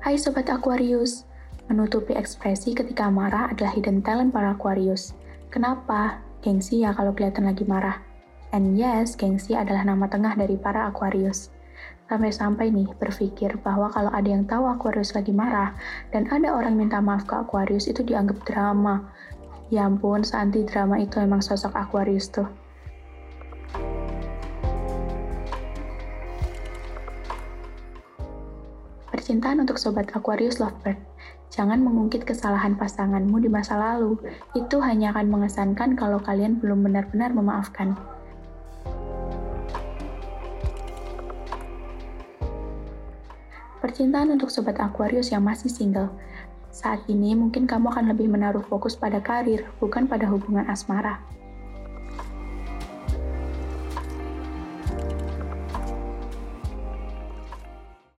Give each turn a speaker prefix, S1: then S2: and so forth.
S1: Hai Sobat Aquarius, menutupi ekspresi ketika marah adalah hidden talent para Aquarius. Kenapa? Gengsi ya kalau kelihatan lagi marah. And yes, gengsi adalah nama tengah dari para Aquarius. Sampai-sampai nih berpikir bahwa kalau ada yang tahu Aquarius lagi marah dan ada orang minta maaf ke Aquarius itu dianggap drama. Ya ampun, seanti drama itu emang sosok Aquarius tuh. Percintaan untuk Sobat Aquarius Lovebird. Jangan mengungkit kesalahan pasanganmu di masa lalu. Itu hanya akan mengesankan kalau kalian belum benar-benar memaafkan. Percintaan untuk Sobat Aquarius yang masih single. Saat ini mungkin kamu akan lebih menaruh fokus pada karir, bukan pada hubungan asmara.